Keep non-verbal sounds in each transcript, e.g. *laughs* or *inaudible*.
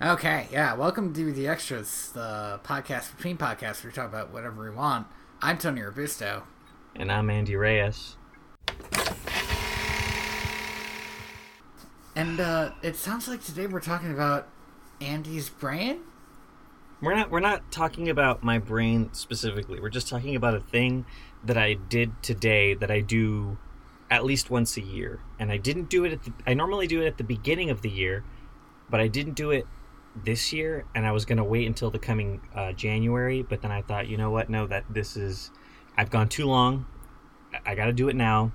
Okay, yeah. Welcome to the extras, the podcast between podcasts. where We talk about whatever we want. I'm Tony Robusto. And I'm Andy Reyes. And uh, it sounds like today we're talking about Andy's brain. We're not we're not talking about my brain specifically. We're just talking about a thing that I did today that I do at least once a year. And I didn't do it at the I normally do it at the beginning of the year, but I didn't do it this year and I was going to wait until the coming uh, January, but then I thought, you know what? No, that this is I've gone too long. I, I got to do it now.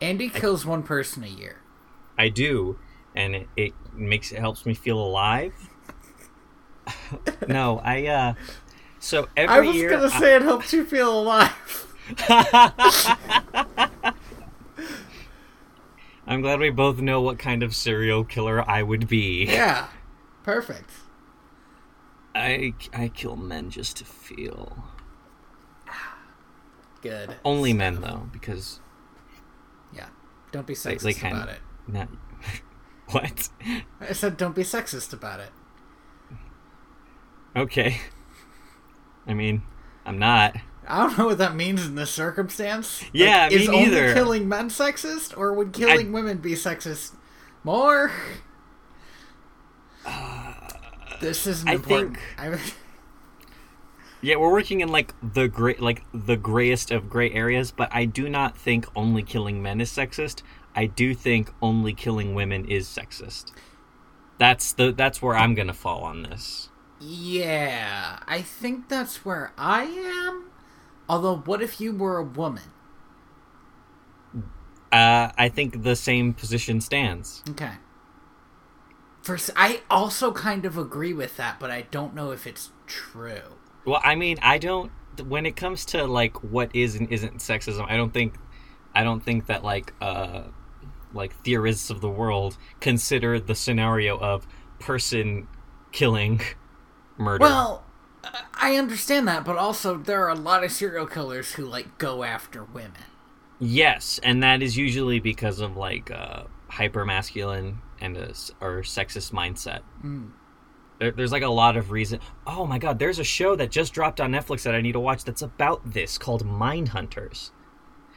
Andy kills one person a year. I do, and it, it makes it helps me feel alive. *laughs* no, I uh so every I was year gonna I- say it helps you feel alive. *laughs* I'm glad we both know what kind of serial killer I would be. Yeah, perfect. I I kill men just to feel. Good. Only men though, because Yeah. Don't be sexist they kind about it. not *laughs* what? I said don't be sexist about it. Okay. I mean, I'm not. I don't know what that means in this circumstance. Like, Yeah, me is only killing men sexist, or would killing women be sexist more? *sighs* this isn't I important. *laughs* think- Yeah, we're working in like the gray, like the grayest of gray areas, but I do not think only killing men is sexist. I do think only killing women is sexist. That's the that's where I'm gonna fall on this. yeah, I think that's where I am. Although, what if you were a woman? Uh, I think the same position stands. Okay. First, I also kind of agree with that, but I don't know if it's true. Well, I mean, I don't. When it comes to like what is and isn't sexism, I don't think, I don't think that like uh, like theorists of the world consider the scenario of person killing *laughs* murder. Well, I understand that, but also there are a lot of serial killers who like go after women. Yes, and that is usually because of like uh, hyper masculine and a or sexist mindset. There, there's like a lot of reason. Oh my god, there's a show that just dropped on Netflix that I need to watch that's about this called Mindhunters.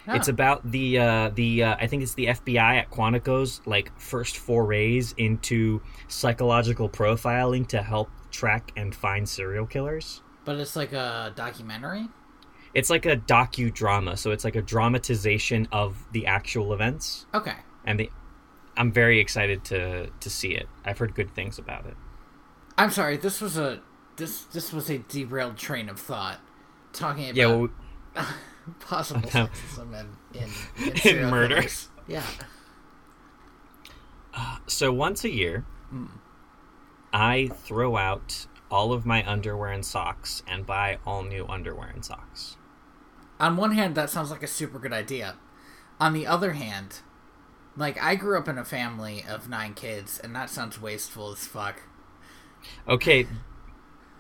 It's Huh. about the uh, the uh, I think it's the FBI at Quantico's like first forays into psychological profiling to help track and find serial killers. But it's like a documentary. It's like a docudrama, so it's like a dramatization of the actual events. Okay. and the I'm very excited to to see it. I've heard good things about it. I'm sorry. This was a this this was a derailed train of thought, talking about *laughs* *laughs* *laughs* Yeah, well, possible sexism in in, in, In murder. killers. Yeah. so once a year, hmm. I throw out all of my underwear and socks and buy all new underwear and socks. On one hand, that sounds like a super good idea. On the other hand, like I grew up in a family of nine kids, and that sounds wasteful as fuck. Okay,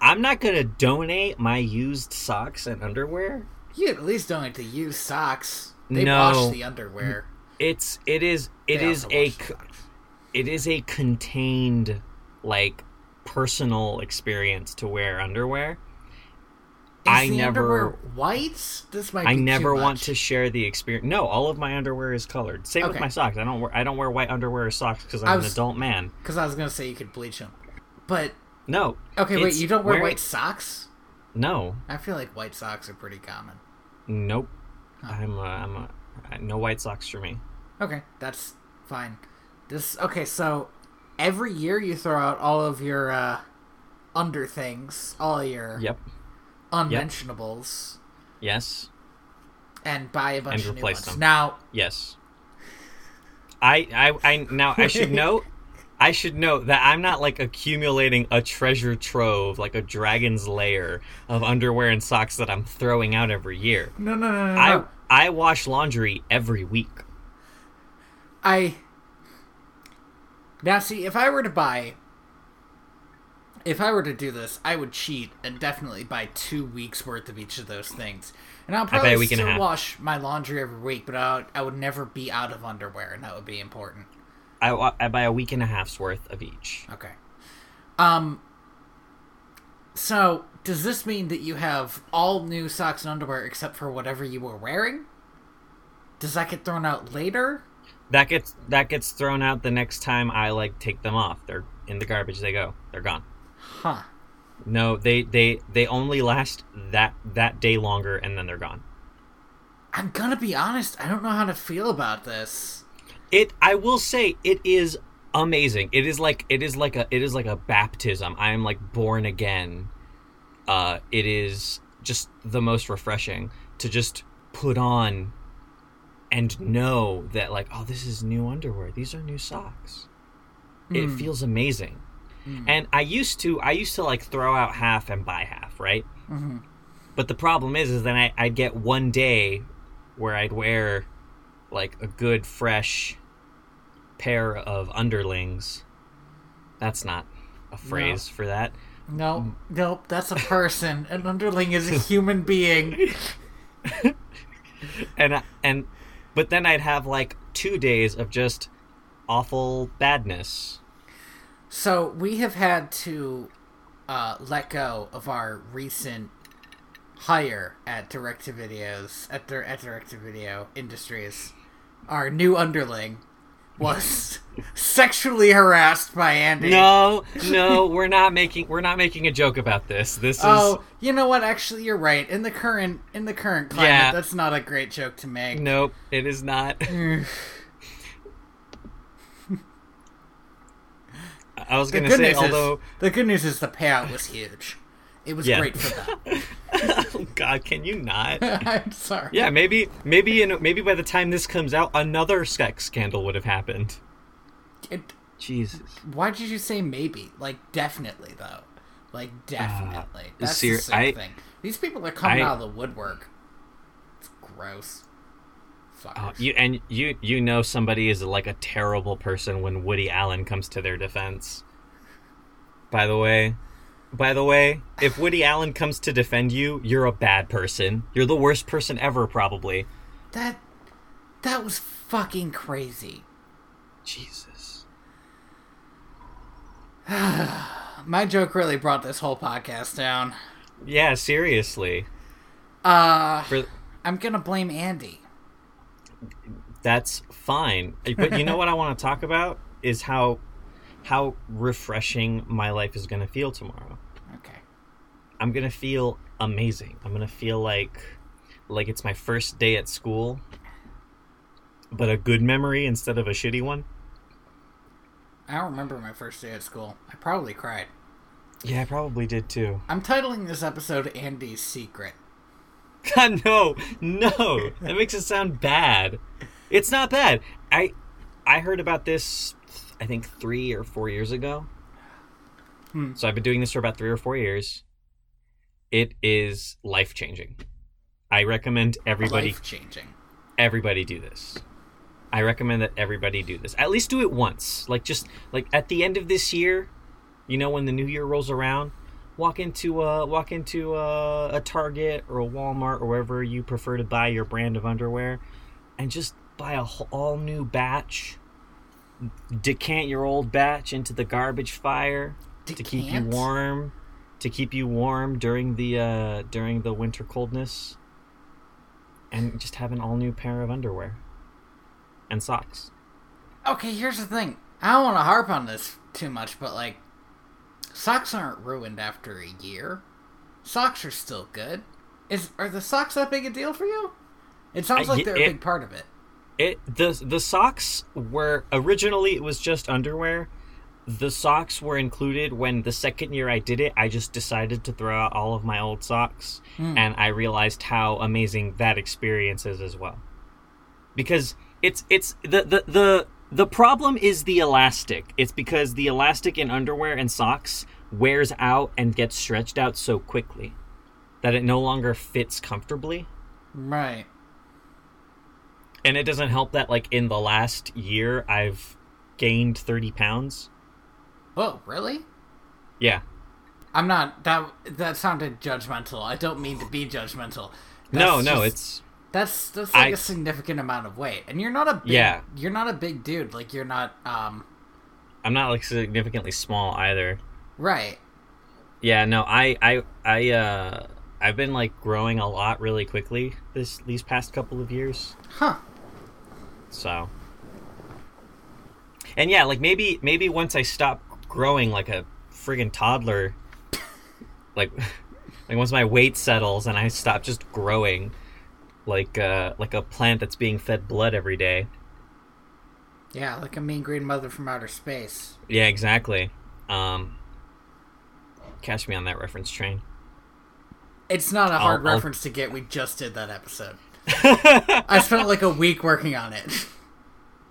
I'm not gonna donate my used socks and underwear. You at least don't have to use socks. They No. wash the underwear. It's it is it They is a wash the c- socks. it is a contained like personal experience to wear underwear. I the never underwear white. This might. I never want to share the experience. No, all of my underwear is colored. Same with my socks. I don't wear I don't wear white underwear or socks because I'm was- an adult man. Because I was gonna say you could bleach them, but No. okay, wait. You don't wear wearing- white socks? No. I feel like white socks are pretty common. Nope. I'm a, I'm a no white socks for me. Okay, that's fine. This okay. So every year you throw out all of your uh, under things, all your Yep. Unmentionables, Yes. and buy a bunch And of new ones. them. Now, Yes. I I I now I should *laughs* note I should note that I'm not like accumulating a treasure trove like a dragon's lair of underwear and socks that I'm throwing out every year. no, no, no, no, no. I I wash laundry every week. I now see if I were to buy, if I were to do this, I would cheat and definitely buy two weeks worth of each of those things. And I'll probably week still wash my laundry every week, but I would, I would never be out of underwear, and that would be important. I, I buy a week and a half's worth of each. Okay. Um. So does this mean that you have all new socks and underwear except for whatever you were wearing? Does that get thrown out later? That gets that gets thrown out the next time I like take them off. They're in the garbage. They go. They're gone. Huh. No, they they they only last that that day longer, and then they're gone. I'm gonna be honest. I don't know how to feel about this. It. I will say it is amazing. It is like it is like a it is like a baptism. I am like born again. Uh, it is just the most refreshing to just put on and know that like oh this is new underwear. These are new socks. It Mm. feels amazing. Mm. And I used to I used to like throw out half and buy half, right? Mhm. But the problem is, is then I, I'd get one day where I'd wear like a good fresh pair of underlings. That's not a phrase for that. No, nope. That's a person. An underling is a *laughs* human being. *laughs* And and but then I'd have like two days of just awful badness. So we have had to uh, let go of our recent hire at Direct to Videos at, their at Direct to Video Industries. Our new underling was *laughs* sexually harassed by Andy. No, no, we're not making we're not making a joke about this. This is Oh, you know what? Actually, you're right. In the current in the current climate, Yeah. that's not a great joke to make. nope, it is not. *laughs* I was gonna good say, although is the good news is the payout was huge. It was Yeah. great for them. *laughs* oh God, can you not? *laughs* I'm sorry. Yeah, maybe, maybe, in, maybe by the time this comes out, another sex scandal would have happened. It, Jesus. why did you say maybe? Like definitely though. Like definitely. That's ser- the same Uh, I- thing. These people are coming I- out of the woodwork. It's gross. Uh, you and you, you know, somebody is like a terrible person when Woody Allen comes to their defense. By the way, by the way, if Woody Allen comes to defend you, you're a bad person. You're the worst person ever, probably. that that was fucking crazy. Jesus. *sighs* My joke really brought this whole podcast down. Yeah, seriously. Uh For I'm gonna blame Andy. That's fine. But you know what I want to talk about is how how refreshing my life is going to feel tomorrow. Okay. I'm going to feel amazing. I'm going to feel like like it's my first day at school, but a good memory instead of a shitty one. I don't remember my first day at school. I probably cried. Yeah, I probably did too. I'm titling this episode Andy's Secret. *laughs* God, no, no, that makes it sound bad. It's not bad. I I heard about this, I think three or four years ago. Hmm. So I've been doing this for about three or four years. It is life changing. I recommend everybody Life changing. everybody do this. I recommend that everybody do this. At least do it once. Like just like at the end of this year, you know, when the new year rolls around, walk into a walk into a, a Target or a Walmart or wherever you prefer to buy your brand of underwear, and just buy a whole, all new batch. Decant your old batch into the garbage fire to keep you warm, to keep you warm during the uh, during the winter coldness, and just have an all new pair of underwear and socks. Okay, here's the thing. I don't want to harp on this too much, but like, socks aren't ruined after a year. Socks are still good. Is are the socks that big a deal for you? It sounds like they're a big part of it. It the the socks were originally it was just underwear. The socks were included when the second year I did it, I just decided to throw out all of my old socks Hmm. and I realized how amazing that experience is as well. Because it's it's the the the the problem is the elastic. It's because the elastic in underwear and socks wears out and gets stretched out so quickly that it no longer fits comfortably. Right. And it doesn't help that like in the last year I've gained 30 pounds. Oh, really? Yeah. I'm not. That that sounded judgmental. I don't mean to be judgmental. no, no, just- it's that's that's like I- a significant amount of weight, and you're not a big, Yeah. You're not a big dude. Like you're not. Um. I'm not like significantly small either. Right. Yeah, no, I I I uh I've been like growing a lot really quickly this these past couple of years. Huh. So And yeah, like maybe maybe once I stop growing like a friggin' toddler *laughs* like *laughs* like once my weight settles and I stop just growing like uh like a plant that's being fed blood every day. Yeah, like a mean green mother from outer space. Yeah, exactly. Um catch me on that reference train. It's not a hard I'll- I'll- reference to get. We just did that episode. I spent like a week working on it. *laughs*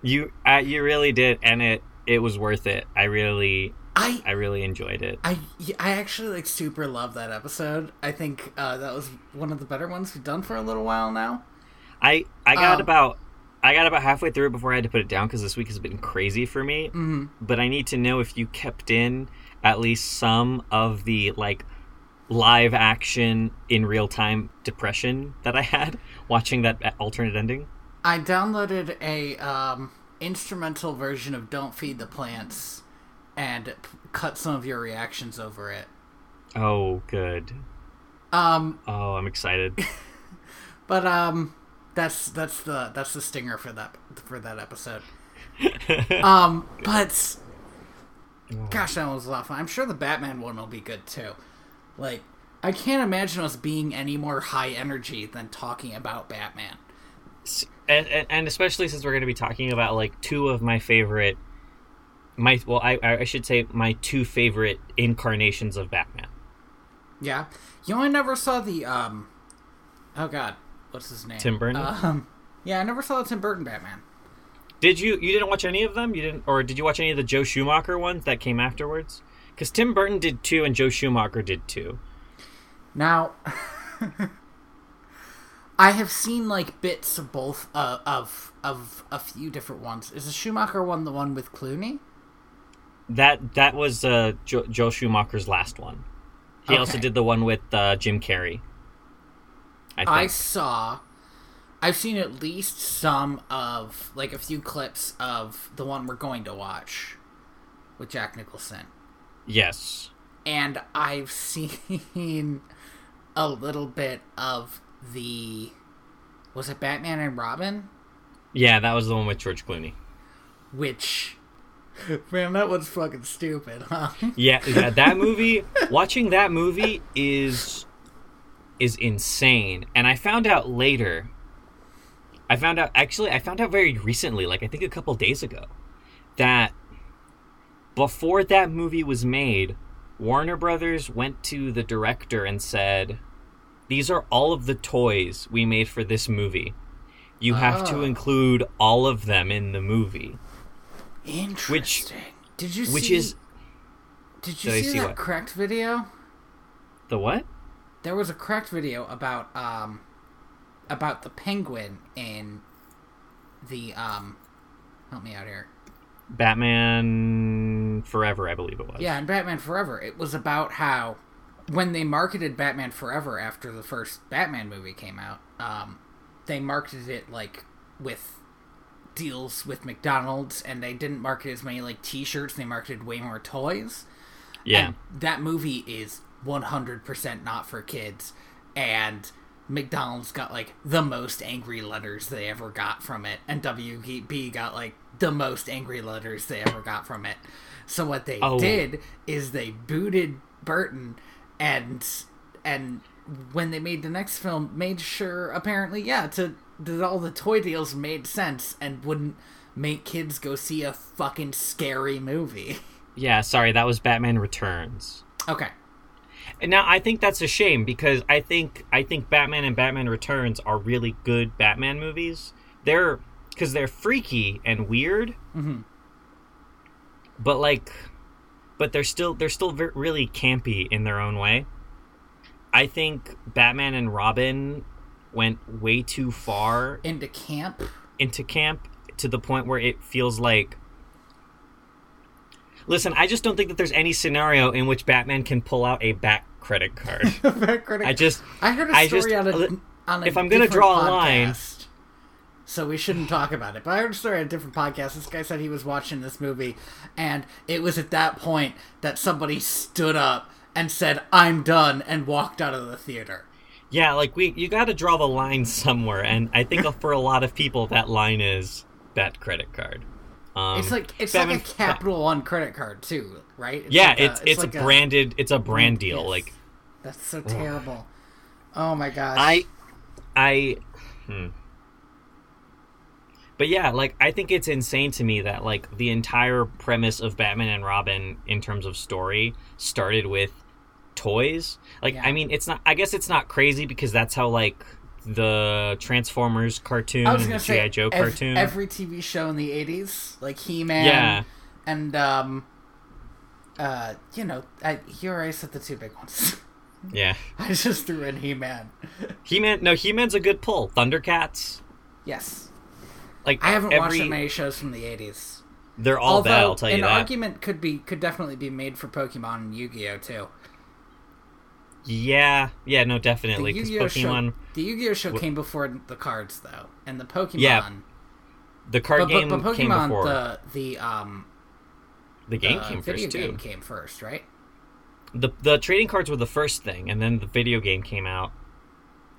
You uh, you really did and it it was worth it. I really I I really enjoyed it. I I actually like super love that episode. I think uh, that was one of the better ones we've done for a little while now. I I got Um, about I got about halfway through it before I had to put it down because this week has been crazy for me. Mm-hmm. But I need to know if you kept in at least some of the like live action in real time depression that I had *laughs* watching that alternate ending. I downloaded a um, instrumental version of "Don't Feed the Plants" and p- cut some of your reactions over it. Oh, good. Um, Oh, I'm excited. *laughs* but um, that's that's the that's the stinger for that for that episode. *laughs* Um, but gosh, that was a lot of fun. I'm sure the Batman one will be good too. Like, I can't imagine us being any more high energy than talking about Batman. and, and, and especially since we're going to be talking about like two of my favorite my well I, I should say my two favorite incarnations of batman Yeah, you know, I never saw the um. Oh God, what's his name? Tim Burton? Um, yeah, I never saw the Tim Burton Batman. did you you didn't watch any of them you didn't or did you watch any of the joel schumacher ones that came afterwards because tim burton did two and joel schumacher did two Now, *laughs* I have seen like bits of both uh, of of a few different ones. Is the Schumacher one the one with Clooney? That that was uh jo- joel schumacher's last one. He also did the one with uh, jim carrey i I saw. I've seen at least some of like a few clips of the one we're going to watch with Jack Nicholson. yes. And I've *laughs* seen a little bit of the was it Batman and Robin, yeah that was the one with george clooney. Which *laughs* man, that was fucking stupid, huh? *laughs* Yeah, yeah, that movie. watching that movie is is insane. And I found out later. I found out actually. I found out very recently, like I think a couple days ago, that before that movie was made, Warner Brothers went to the director and said, "These are all of the toys we made for this movie. You have to Oh. include all of them in the movie." Interesting. did you Which see? is did you Did see, see that what? correct video? the what? There was a cracked video about um about the penguin in the um help me out here. Batman Forever, I believe it was. Yeah, and Batman Forever, it was about how when they marketed Batman Forever after the first Batman movie came out, um, they marketed it like with deals with McDonald's, and they didn't market as many like T-shirts. They marketed way more toys. Yeah. And that movie is 100% not for kids, and McDonald's got like the most angry letters they ever got from it, and WB got like the most angry letters they ever got from it. So what they Oh. did is they booted Burton, and and when they made the next film, made sure apparently yeah to that all the toy deals made sense and wouldn't make kids go see a fucking scary movie. Yeah, sorry, that was Batman Returns. okay. And now I think that's a shame because I think I think Batman and Batman Returns are really good Batman movies. They're because they're freaky and weird, Mhm. but like, but they're still they're still really campy in their own way. I think Batman and Robin went way too far into camp. into camp to the point where it feels like Listen, I just don't think that there's any scenario in which Batman can pull out a bat credit card. *laughs* Back credit I just I heard a story just- on a on a if I'm gonna different draw a line- podcast so we shouldn't talk about it. But I heard a story on a different podcast. This guy said he was watching this movie, and it was at that point that somebody stood up and said, "I'm done," and walked out of the theater. Yeah, like we you got to draw the line somewhere, and I think *laughs* for a lot of people that line is that credit card. Um, It's like it's Batman- like a Capital One credit card too, right? It's yeah, like a- it's it's, like a branded it's a brand deal. Yes. Like That's so terrible. Oh my gosh. I, I, hmm. But yeah, like I think it's insane to me that like the entire premise of Batman and Robin in terms of story started with toys. Like Yeah. I mean, it's not. I guess it's not crazy because that's how like the Transformers cartoon I was and the GI Joe ev- cartoon. Every TV show in the '80s, like He-Man, Yeah. and um, uh, you know, I, you already said the two big ones. *laughs* yeah, I just threw in He-Man. He Man. No, He Man's a good pull. Thundercats. yes, Like I haven't watched every, that many shows from the '80s. They're all Although bad. I'll tell you an that. argument could be could definitely be made for Pokemon and Yu-Gi-Oh too. Yeah, yeah, no, definitely. Because Yu-Gi-Oh Pokemon, show, the Yu-Gi-Oh show came before the cards though, and the Pokemon. Yeah, the card but, game but, but came Pokemon before. the the um the game the came video first too. game came first, right? The the trading cards were the first thing, and then the video game came out.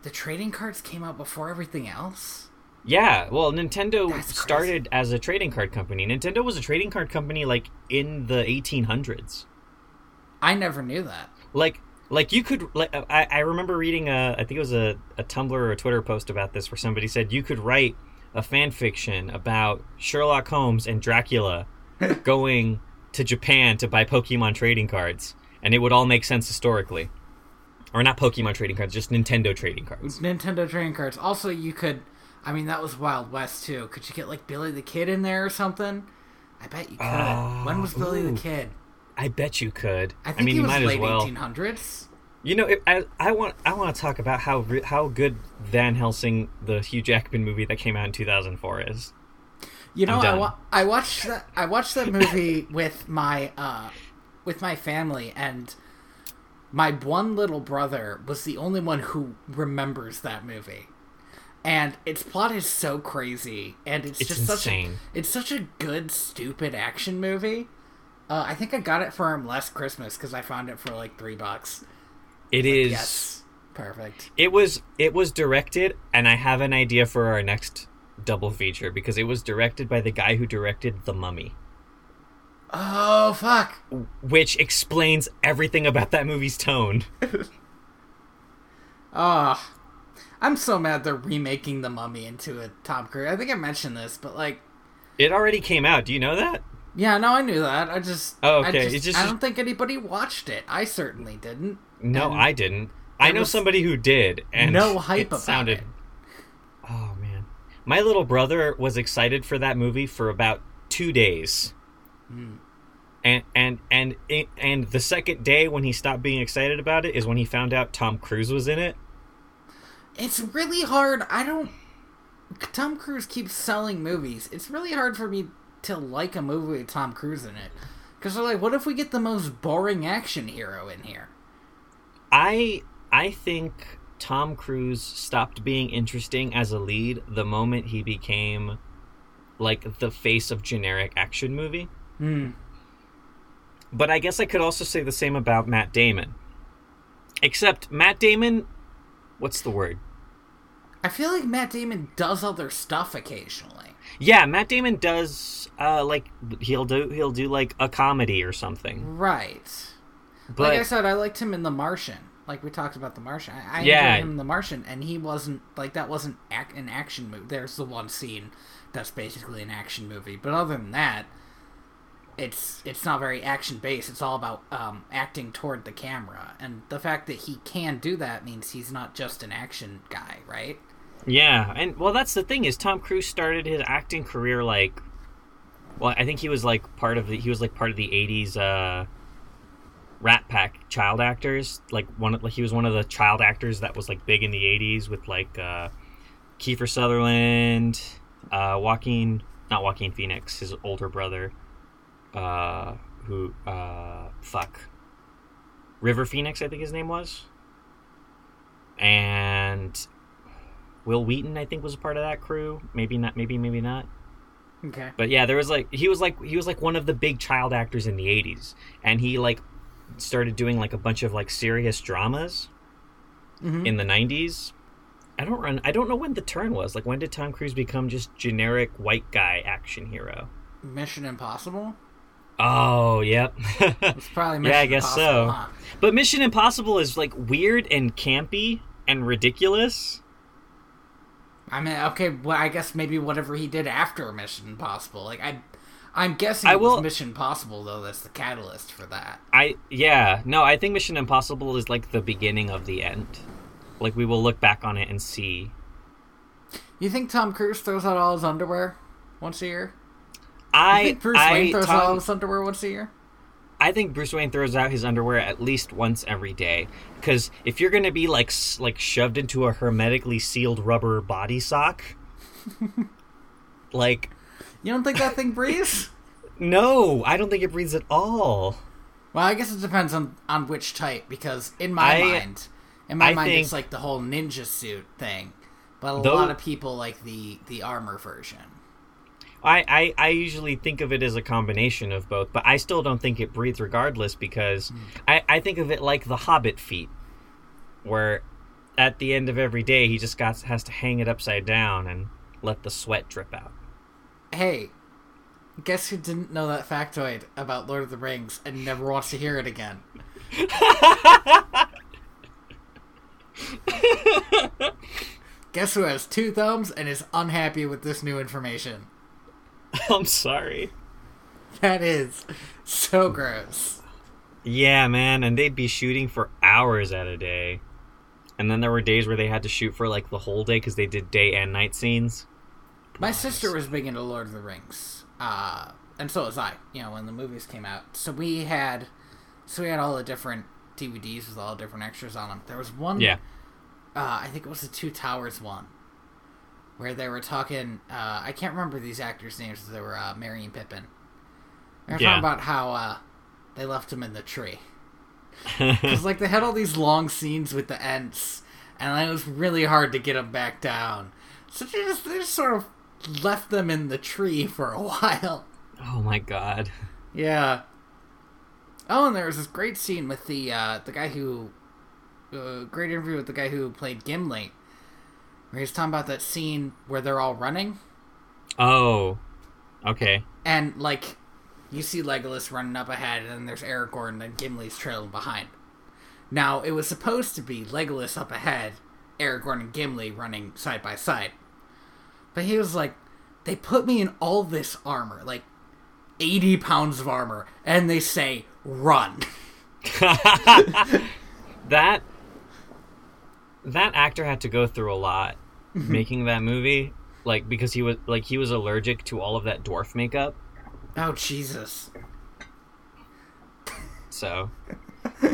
The trading cards came out before everything else. Yeah, well, Nintendo started as a trading card company. Nintendo was a trading card company like in the 1800s. I never knew that. Like, like you could like I, I remember reading a I think it was a, a Tumblr or a Twitter post about this where somebody said you could write a fan fiction about Sherlock Holmes and Dracula *laughs* going to Japan to buy Pokemon trading cards, and it would all make sense historically. Or not Pokemon trading cards, just Nintendo trading cards. Nintendo trading cards. Also, you could. I mean, that was Wild West too. Could you get like Billy the Kid in there or something? I bet you could. When was Billy ooh. the oh. Kid? I bet you could. I think mean, you might late as well. 1800s. You know, it, I, I want I want to talk about how how good Van Helsing, the Hugh Jackman movie that came out in 2004, is. You know, I, wa- I watched that. I watched that movie *laughs* with my uh, with my family, and my one little brother was the only one who remembers that movie. And its plot is so crazy, and it's, It's just such a it's such a good stupid action movie. Uh, I think I got it for him last Christmas because I found it for like three bucks. It is. Yes, perfect. It was it was directed, and I have an idea for our next double feature because it was directed by the guy who directed The Mummy, Oh fuck! which explains everything about that movie's tone. *laughs* Ah, I'm so mad they're remaking the Mummy into a Tom Cruise. I think I mentioned this, but like, It already came out. Do you know that? Yeah, no, I knew that. I just, Oh, I okay. just- It's just- I don't think anybody watched it. I certainly didn't. No, And I didn't. I know somebody who did, and no hype it about sounded. it. Oh man, my little brother was excited for that movie for about two days, Hmm. and and and it, and the second day when he stopped being excited about it is when he found out Tom Cruise was in it. It's really hard. I don't. Tom Cruise keeps selling movies. It's really hard for me to like a movie with Tom Cruise in it. Because they're like, what if we get the most boring action hero in here? I I think Tom Cruise stopped being interesting as a lead the moment he became like the face of generic action movie. Hmm. But I guess I could also say the same about Matt Damon. Except Matt Damon, what's the word? I feel like Matt Damon does other stuff occasionally. Yeah, Matt Damon does uh like he'll do he'll do like a comedy or something. Right. But like I said, I liked him in The Martian. Like we talked about The Martian. I, I Yeah. enjoyed him in The Martian, and he wasn't like that wasn't ac- an action movie. There's the one scene that's basically an action movie, but other than that, it's it's not very action based. It's all about um, acting toward the camera, and the fact that he can do that means he's not just an action guy, right? Yeah, and well that's the thing is Tom Cruise started his acting career like well, I think he was like part of the he was like part of the 80s uh Rat Pack child actors, like one like he was one of the child actors that was like big in the 80s with like uh Kiefer Sutherland, uh Joaquin not Joaquin Phoenix, his older brother uh who uh fuck. River Phoenix I think his name was. And Wil Wheaton, I think, was a part of that crew. Maybe not. Maybe maybe not. Okay. But yeah, there was like he was like he was like one of the big child actors in the '80s, and he like started doing like a bunch of like serious dramas Mhm. in the '90s. I don't run. I don't know when the turn was. Like, when did Tom Cruise become just generic white guy action hero? Mission Impossible. Oh, yep. It's probably Mission *laughs* Yeah, I guess Impossible, so. huh? but Mission Impossible is like weird and campy and ridiculous. I mean, okay, well, I guess maybe whatever he did after Mission Impossible. Like I, I'm guessing I it will- was Mission Impossible though. That's the catalyst for that. I yeah no, I think Mission Impossible is like the beginning of the end. Like we will look back on it and see. You think Tom Cruise throws out all his underwear once a year? You I think Bruce I, Wayne throws out all his underwear once a year? I think Bruce Wayne throws out his underwear at least once every day. Because if you're gonna be like like shoved into a hermetically sealed rubber body sock, *laughs* like You don't think that thing *laughs* breathes? no, I don't think it breathes at all. Well, I guess it depends on on which type because in my I- mind, in my I mind, it's like the whole ninja suit thing. But a Though- lot of people like the the armor version. I, I I usually think of it as a combination of both, but I still don't think it breathes regardless because hmm. I, I think of it like the Hobbit feet, where at the end of every day he just got has to hang it upside down and let the sweat drip out. Hey, guess who didn't know that factoid about Lord of the Rings and never wants to hear it again? *laughs* guess who has two thumbs and is unhappy with this new information? *laughs* I'm sorry. That is so gross. Yeah, man, and they'd be shooting for hours at a day. And then there were days where they had to shoot for like the whole day because they did day and night scenes. My sister was big into Lord of the Rings, uh, and so was I. You know, when the movies came out, so we had, so we had all the different DVDs with all the different extras on them. There was one, Yeah. uh, I think it was the Two Towers one, where they were talking. Uh, I can't remember these actors' names. They were uh, Merry and Pippin. They were Yeah. talking about how uh, they left him in the tree. *laughs* Because like they had all these long scenes with the Ents, and it was really hard to get them back down. So they just they just sort of left them in the tree for a *laughs* while. oh my god. Yeah. Oh, and there was this great scene with the uh, the guy who, uh, great interview with the guy who played Gimli, where he's talking about that scene where they're all running, Oh. Okay. and like, you see Legolas running up ahead, and then there's Aragorn, and Gimli's trailing behind. Now it was supposed to be Legolas up ahead, Aragorn and Gimli running side by side, but he was like, they put me in all this armor, like. 80 pounds of armor, and they say, run. *laughs* *laughs* that that actor had to go through a lot making that movie like because he was like he was allergic to all of that dwarf makeup Oh, Jesus. so *laughs*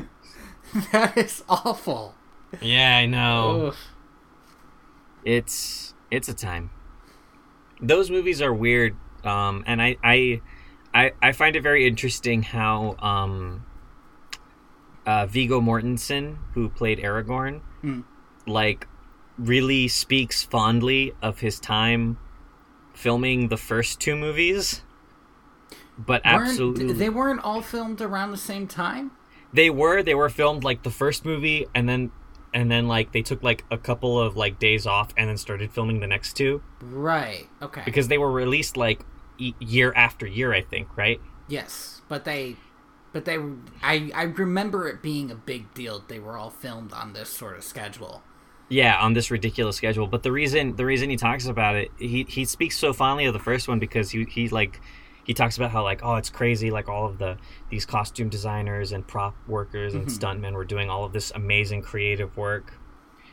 That is awful. yeah i know Oof. it's it's a time those movies are weird um and i i i, I find it very interesting how um uh viggo mortensen who played aragorn Hmm. like really speaks fondly of his time filming the first two movies but Weren't- absolutely They weren't all filmed around the same time? they were they were filmed like the first movie and then and then like they took like a couple of like days off and then started filming the next two Right. Okay. because they were released like e- year after year i think right yes, but they but they I I remember it being a big deal. That they were all filmed on this sort of schedule. Yeah on this ridiculous schedule. But the reason the reason he talks about it he he speaks so fondly of the first one because he he like he talks about how like oh it's crazy like all of the these costume designers and prop workers and stuntmen were doing all of this amazing creative work.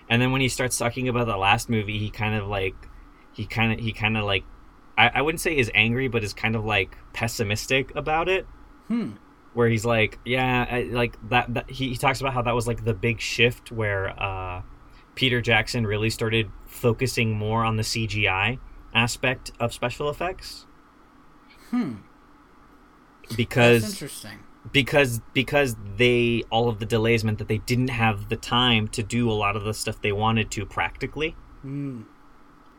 And then when he starts talking about the last movie he kind of like he kind of he kind of like I, I wouldn't say is angry but is kind of like pessimistic about it. Hmm. where he's like yeah I, like that, that he, he talks about how that was like the big shift where uh peter jackson really started focusing more on the cgi aspect of special effects Hmm. That's because interesting. because because they all of the delays meant that they didn't have the time to do a lot of the stuff they wanted to practically Mm.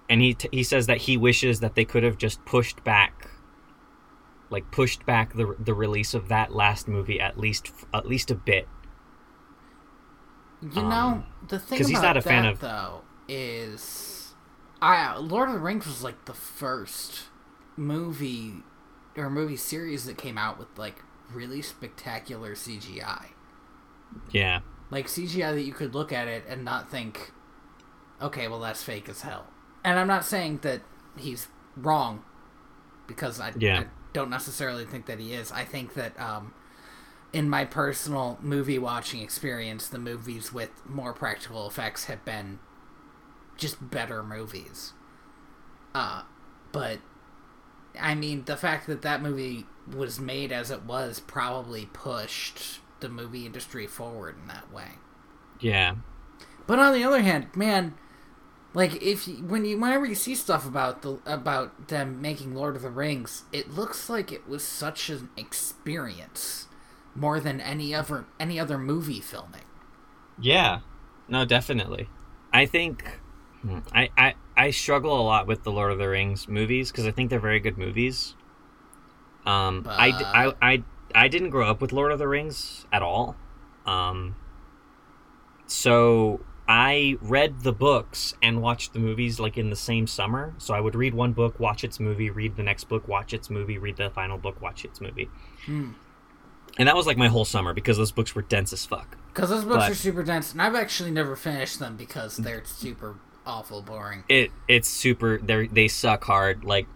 and he t- he says that he wishes that they could have just pushed back like pushed back the the release of that last movie at least at least a bit You Um, know, the thing 'cause about he's not a that fan of- though is, I Lord of the Rings was like the first movie or movie series that came out with like really spectacular CGI, yeah like CGI that you could look at it and not think, okay, well that's fake as hell. And I'm not saying that he's wrong, because I, Yeah. I don't necessarily think that he is. I think that um, in my personal movie watching experience, the movies with more practical effects have been just better movies. Uh, but I mean, the fact that that movie was made as it was probably pushed the movie industry forward in that way. yeah But on the other hand, man, like if you, when you whenever you see stuff about the about them making Lord of the Rings, it looks like it was such an experience more than any other any other movie filming. Yeah, no, definitely. I think hmm, I I, I struggle a lot with the Lord of the Rings movies because I think they're very good movies. Um, i i i didn't grow up with Lord of the Rings at all. Um, so I read the books and watched the movies like in the same summer. So I would read one book, watch its movie, read the next book, watch its movie, read the final book, watch its movie. Hmm. And that was like my whole summer because those books were dense as fuck. Because those books But- are super dense, and I've actually never finished them because they're super awful boring. it it's super they they suck hard like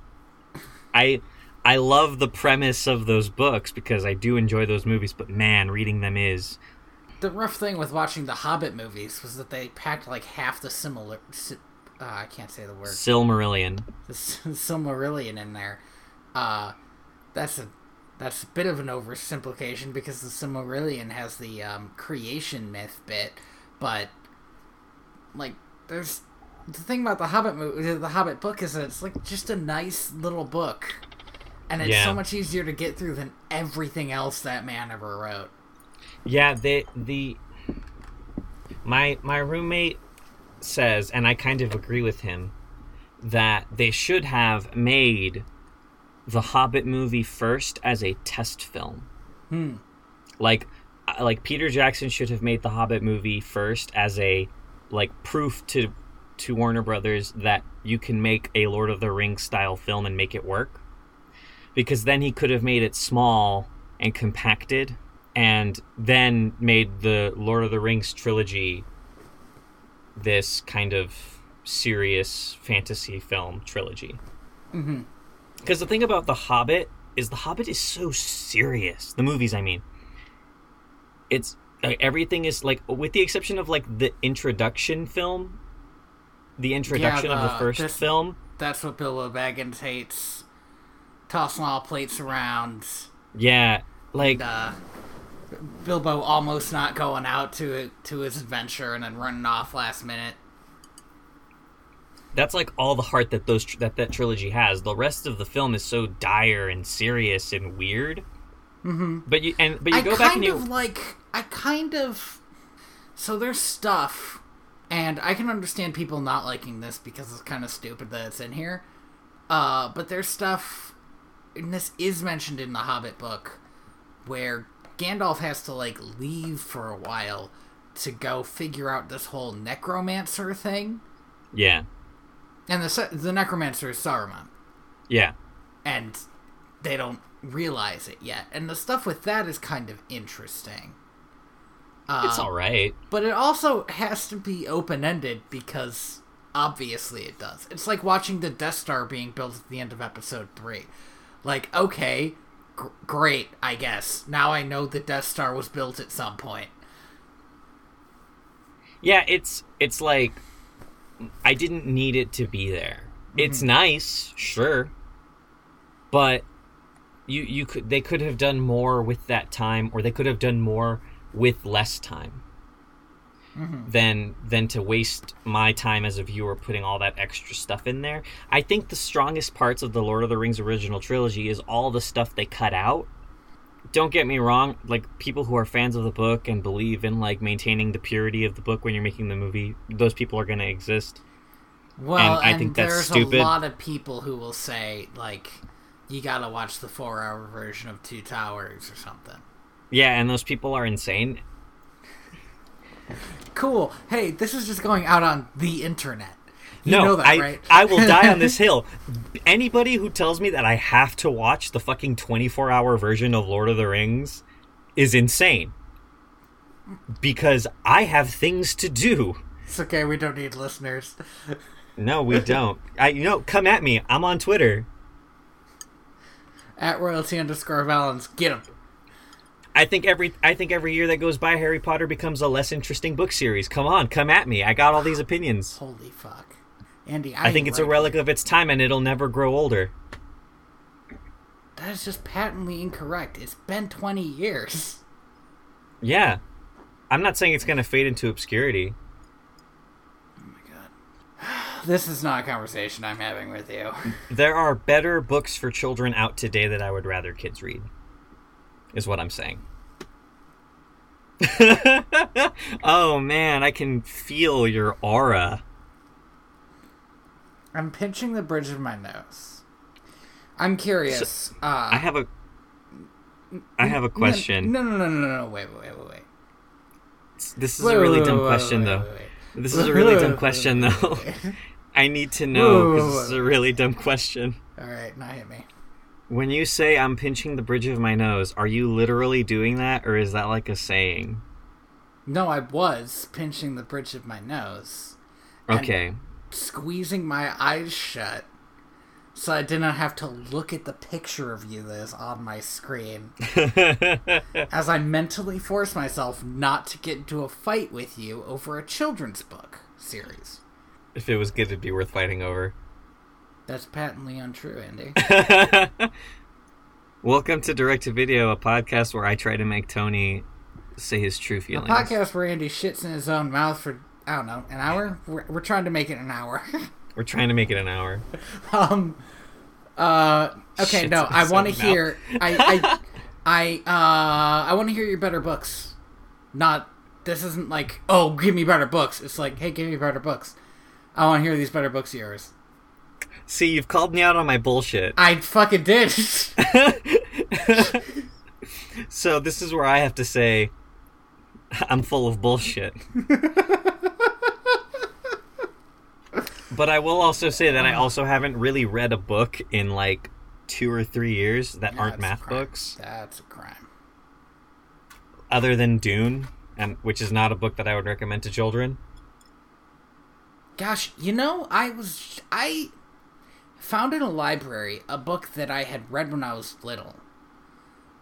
i i love the premise of those books because i do enjoy those movies but man reading them is The rough thing with watching the Hobbit movies was that they packed like half the similar. Uh, I can't say the word. silmarillion the *laughs* Silmarillion in there. Uh, that's a that's a bit of an oversimplification because the Silmarillion has the um, creation myth bit, but like there's the thing about the Hobbit movie, the Hobbit book is that it's like just a nice little book, and it's Yeah. so much easier to get through than everything else that man ever wrote. yeah they the my my roommate says and i kind of agree with him that they should have made the hobbit movie first as a test film Hmm. like like Peter Jackson should have made the Hobbit movie first as a like proof to to Warner Brothers that you can make a Lord of the Rings style film and make it work. Because then he could have made it small and compacted and then made the Lord of the Rings trilogy this kind of serious fantasy film trilogy. Mm-hmm. Because the thing about The Hobbit is The Hobbit is so serious. The movies, I mean. It's like, everything is like, with the exception of like the introduction film, the introduction of the the- first this- film. That's what Bilbo Baggins hates. Tossing all plates around. Yeah, like uh, Bilbo almost not going out to to his adventure and then running off last minute. That's like all the heart that those that that trilogy has. The rest of the film is so dire and serious and weird. Mm-hmm. But you and but you I go back kind and you of like. I kind of. So there's stuff, and I can understand people not liking this because it's kind of stupid that it's in here. Uh, but there's stuff, and this is mentioned in the Hobbit book, where Gandalf has to like leave for a while to go figure out this whole necromancer thing. yeah And the the necromancer is Saruman, yeah and they don't realize it yet. And the stuff with that is kind of interesting. It's um, all right. But it also has to be open ended because obviously it does. It's like watching the Death Star being built at the end of episode 3. Like, okay, gr- great, I guess. Now I know the Death Star was built at some point. Yeah, it's it's like I didn't need it to be there. Mm-hmm. It's nice, sure, but you you could they could have done more with that time, or they could have done more with less time mm-hmm. than than to waste my time as a viewer putting all that extra stuff in there. I think the strongest parts of the Lord of the Rings original trilogy is all the stuff they cut out don't get me wrong like people who are fans of the book and believe in like maintaining the purity of the book when you're making the movie those people are going to exist Well, and I and think that's there's stupid. a lot of people who will say like, you gotta watch the four-hour version of Two Towers or something. Yeah, and those people are insane. Cool. Hey, this is just going out on the internet. You no, know that, I right? I will die on this *laughs* hill. Anybody who tells me that I have to watch the fucking 24-hour version of Lord of the Rings is insane. Because I have things to do. It's okay. We don't need listeners. *laughs* No, we don't. I you know, come at me. I'm on Twitter. At royalty underscore Valens, get him. I think every I think every year that goes by, Harry Potter becomes a less interesting book series. Come on, come at me. I got all these opinions. Holy fuck, Andy. I, I think it's a relic of its time, and it'll never grow older. That is just patently incorrect. It's been twenty years. Yeah, I'm not saying it's gonna fade into obscurity. Oh my god. *sighs* This is not a conversation I'm having with you. *laughs* There are better books for children out today that I would rather kids read. Is what I'm saying. *laughs* oh man, I can feel your aura. I'm pinching the bridge of my nose. I'm curious. uh, I have a I have a question. No, no, no, no, no, no. Wait, wait, wait, wait. This is Wait, a really wait, dumb wait, question though. This is a really dumb *laughs* question though. *laughs* I need to know because this is a really dumb question. All right, now hit me. When you say I'm pinching the bridge of my nose, are you literally doing that or is that like a saying? No, I was pinching the bridge of my nose, And- Okay. Squeezing my eyes shut, so I didn't have to look at the picture of you that is on my screen. *laughs* as I mentally force myself not to get into a fight with you over a children's book series. if it was good, it'd be worth fighting over. That's patently untrue, Andy. *laughs* Welcome to Direct to Video, a podcast where I try to make Tony say his true feelings. A podcast where Andy shits in his own mouth for I don't know an hour. We're, we're trying to make it an hour. *laughs* We're trying to make it an hour. um. Uh. Okay. Shit's no, I want to hear. I. I. *laughs* I. Uh. I want to hear your better books. Not. This isn't like oh give me better books. It's like hey give me better books. I want to hear these better books of yours. See, you've called me out on my bullshit. I fucking did. *laughs* So this is where I have to say *laughs* I'm full of bullshit. but I will also say that I ah. also haven't really read a book in like two or three years that aren't math books, That's a crime. other than Dune, and which is not a book that I would recommend to children. Gosh, you know, I was I found in a library a book that I had read when I was little.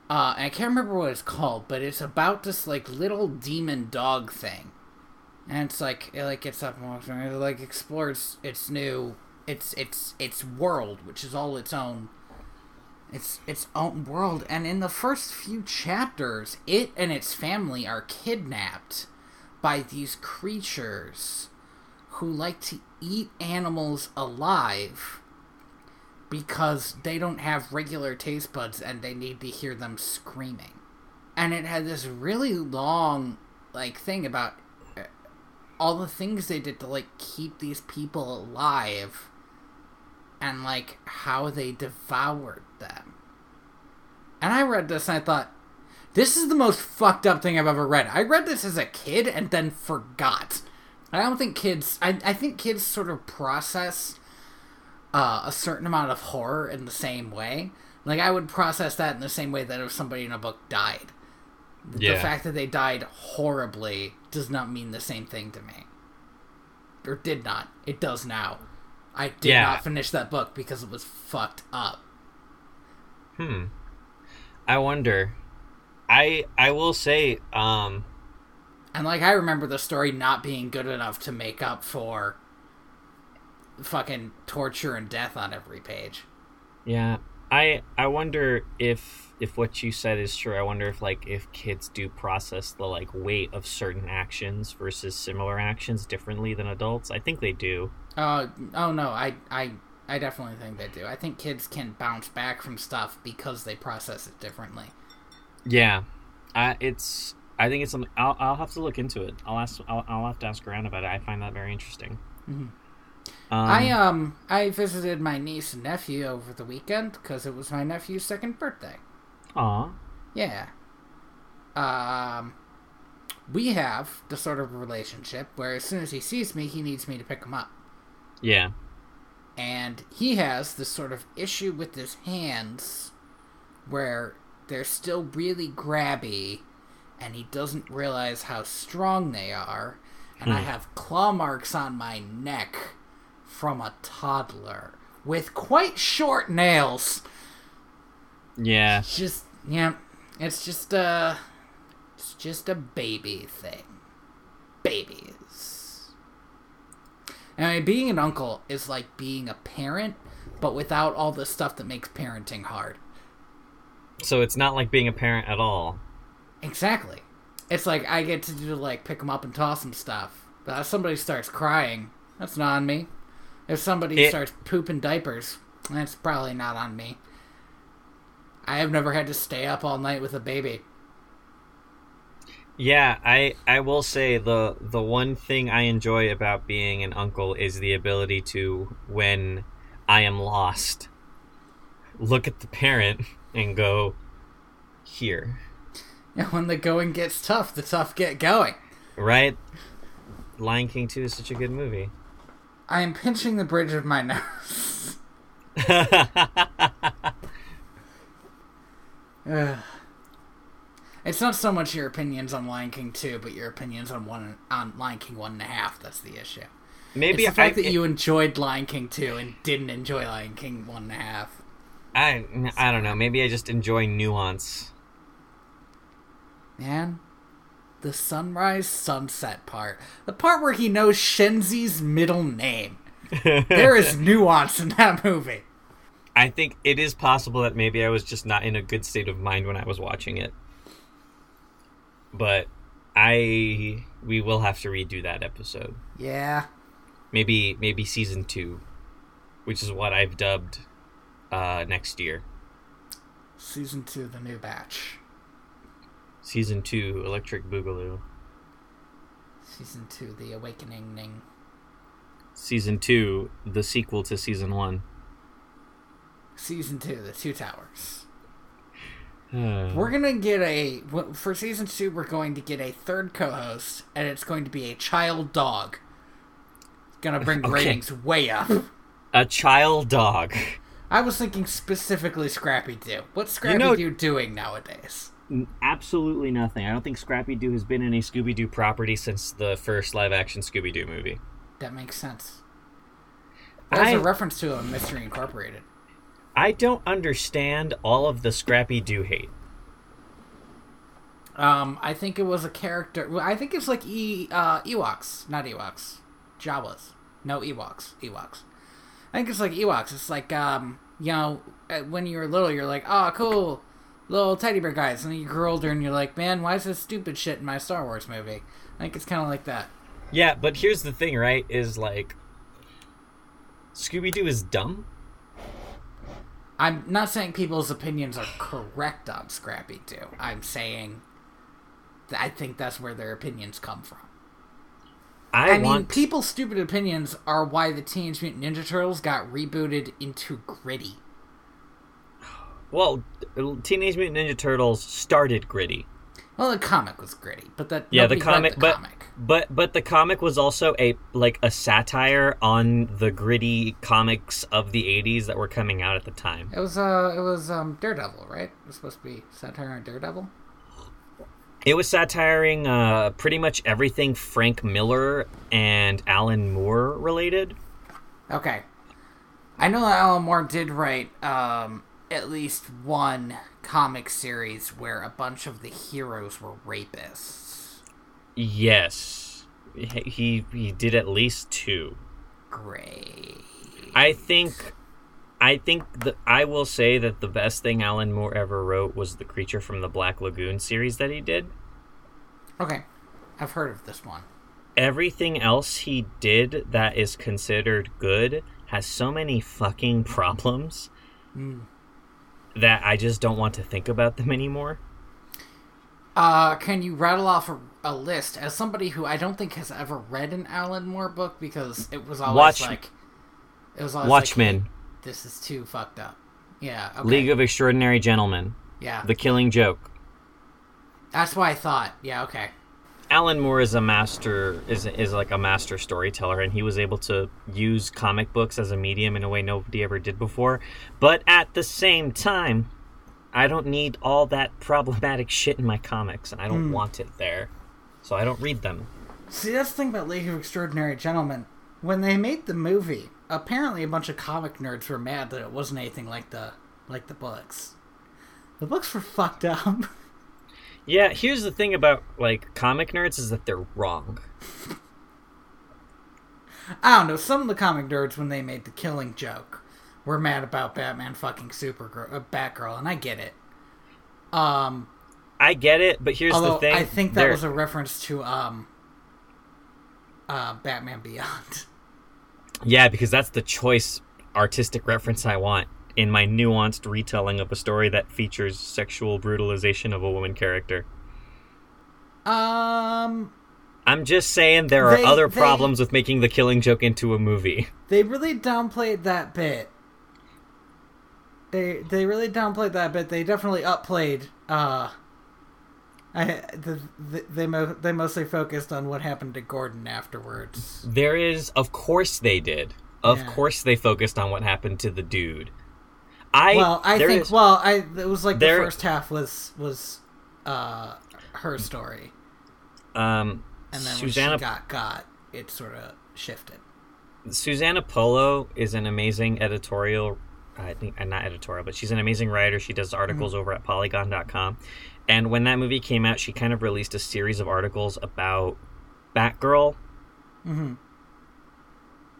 Uh, I can't remember what it's called, but it's about this like little demon dog thing, and it's like it like gets up and walks around, it like explores its new its its its world, which is all its own. Its its own world, and in the first few chapters, it and its family are kidnapped by these creatures who like to eat animals alive because they don't have regular taste buds and they need to hear them screaming. And it had this really long like thing about uh, all the things they did to like keep these people alive and like how they devoured them. And I read this and I thought this is the most fucked up thing I've ever read. I read this as a kid and then forgot. I don't think kids. I, I think kids sort of process uh, a certain amount of horror in the same way. Like I would process that in the same way that if somebody in a book died. yeah. The fact that they died horribly does not mean the same thing to me. Or did not. It does now. I did Yeah. not finish that book because it was fucked up. Hmm. I wonder. I I will say, um, And like I remember the story not being good enough to make up for fucking torture and death on every page. yeah, I I wonder if if what you said is true. I wonder if like if kids do process the like weight of certain actions versus similar actions differently than adults. I think they do. Uh, oh no, I, I, I definitely think they do. I think kids can bounce back from stuff because they process it differently. Yeah, I it's I think it's something I'll I'll have to look into it. I'll ask I'll, I'll have to ask around about it. I find that very interesting. Um, I um I visited my niece and nephew over the weekend because it was my nephew's second birthday. Aw. Yeah. Um, we have the sort of relationship where as soon as he sees me, he needs me to pick him up. Yeah. And he has this sort of issue with his hands where they're still really grabby and he doesn't realize how strong they are. And I Hmm. have claw marks on my neck from a toddler with quite short nails. Yeah. It's just yeah, it's just a it's just a baby thing. Babies. I mean, being an uncle is like being a parent, but without all the stuff that makes parenting hard. So it's not like being a parent at all. Exactly. It's like I get to do like pick them up and toss them stuff. But if somebody starts crying, that's not on me. If somebody It- starts pooping diapers, that's probably not on me. I have never had to stay up all night with a baby. Yeah, I I will say the the one thing I enjoy about being an uncle is the ability to when I am lost look at the parent and go here, *laughs* And when the going gets tough, the tough get going. right? Lion King 2 is such a good movie. I am pinching the bridge of my nose. *laughs* It's not so much your opinions on Lion King 2, but your opinions on one on Lion King one and a half. That's the issue. Maybe it's the fact I, that you enjoyed Lion King 2 and didn't enjoy Lion King one and a half. I I don't know. Maybe I just enjoy nuance. Man, the sunrise sunset part, the part where he knows Shenzi's middle name. *laughs* There is nuance in that movie. I think it is possible that maybe I was just not in a good state of mind when I was watching it. But I we will have to redo that episode. Yeah. Maybe maybe season 2, which is what I've dubbed uh next year. Season 2, the new batch. Season 2 Electric Boogaloo. Season 2, the awakening. Ning. Season 2 the sequel to season 1. Season 2, the Two Towers. Uh, *sighs* We're gonna get a for season two. We're going to get a third co-host, and it's going to be a child dog. It's gonna bring *laughs* Okay. ratings way up. a child dog. I was thinking specifically Scrappy Doo. What's Scrappy You know- Doo doing nowadays? Absolutely nothing. I don't think Scrappy Doo has been in a Scooby Doo property since the first live action Scooby Doo movie. That makes sense. That's I- a reference to a Mystery Incorporated. I don't understand all of the Scrappy Doo hate. Um, I think it was a character. I think it's like e uh, Ewoks, not Ewoks, Jawas. No Ewoks, Ewoks. I think it's like Ewoks. It's like um, you know, uh, when you were little, you're like, oh, cool, little teddy bear guys, and then you grow older and you're like, man, why is this stupid shit in my Star Wars movie? I think it's kind of like that. Yeah, but here's the thing, right? Is like Scooby Doo is dumb. I'm not saying people's opinions are correct on Scrappy Doo. I'm saying that I think that's where their opinions come from. I, I, mean, want people's stupid opinions are why the Teenage Mutant Ninja Turtles got rebooted into gritty. Well, Teenage Mutant Ninja Turtles started gritty. Well, the comic was gritty, but that Yeah, the comic, the but comic. but but the comic was also a like a satire on the gritty comics of the '80s that were coming out at the time. It was uh, it was um Daredevil, right? It was supposed to be satire on Daredevil. It was satiring uh, pretty much everything Frank Miller and Alan Moore related. Okay, I know that Alan Moore did write um at least one comic series where a bunch of the heroes were rapists. Yes, he he did at least two. Great. I think I think that I will say that the best thing Alan Moore ever wrote was the Creature from the Black Lagoon series that he did. Okay, I've heard of this one. Everything else he did that is considered good has so many fucking problems hmm. That I just don't want to think about them anymore. Uh, can you rattle off a, a list as somebody who I don't think has ever read an Alan Moore book because it was always Watch- like it was always Watchmen, Like, hey, this is too fucked up. Yeah. Okay. League of Extraordinary Gentlemen, yeah. The Killing Joke. That's what I thought. Yeah. Okay. Alan Moore is a master is is like a master storyteller and he was able to use comic books as a medium in a way nobody ever did before. But at the same time, I don't need all that *laughs* problematic shit in my comics and I don't hmm. want it there. So I don't read them. See, that's the thing about League of Extraordinary Gentlemen. When they made the movie, apparently a bunch of comic nerds were mad that it wasn't anything like the like the books. The books were *laughs* fucked up. Yeah, here's the thing about like comic nerds is that they're wrong. I don't know. Some of the comic nerds, when they made the Killing Joke, were mad about Batman fucking Supergirl, uh, Batgirl, and I get it. Um, I get it, but here's the thing. I think that they're- was a reference to um, uh, Batman Beyond. *laughs* Yeah, because that's the choice artistic reference I want in my nuanced retelling of a story that features sexual brutalization of a woman character. Um, I'm just saying there are They- other they- problems with making the killing joke into a movie. they really downplayed that bit. They they really downplayed that bit. They definitely upplayed. Uh, I the, the, they mo- they mostly focused on what happened to Gordon afterwards. There is, of course, they did. Of Yeah. course, they focused on what happened to the dude. I Well, I think is- well, I it was like there- the first half was was uh her story, um, and then Susanna when she got got, it sort of shifted. Susana Polo is an amazing editorial. I think uh, not editorial, but she's an amazing writer. She does articles over at Polygon.com. And when that movie came out, she kind of released a series of articles about Batgirl hmm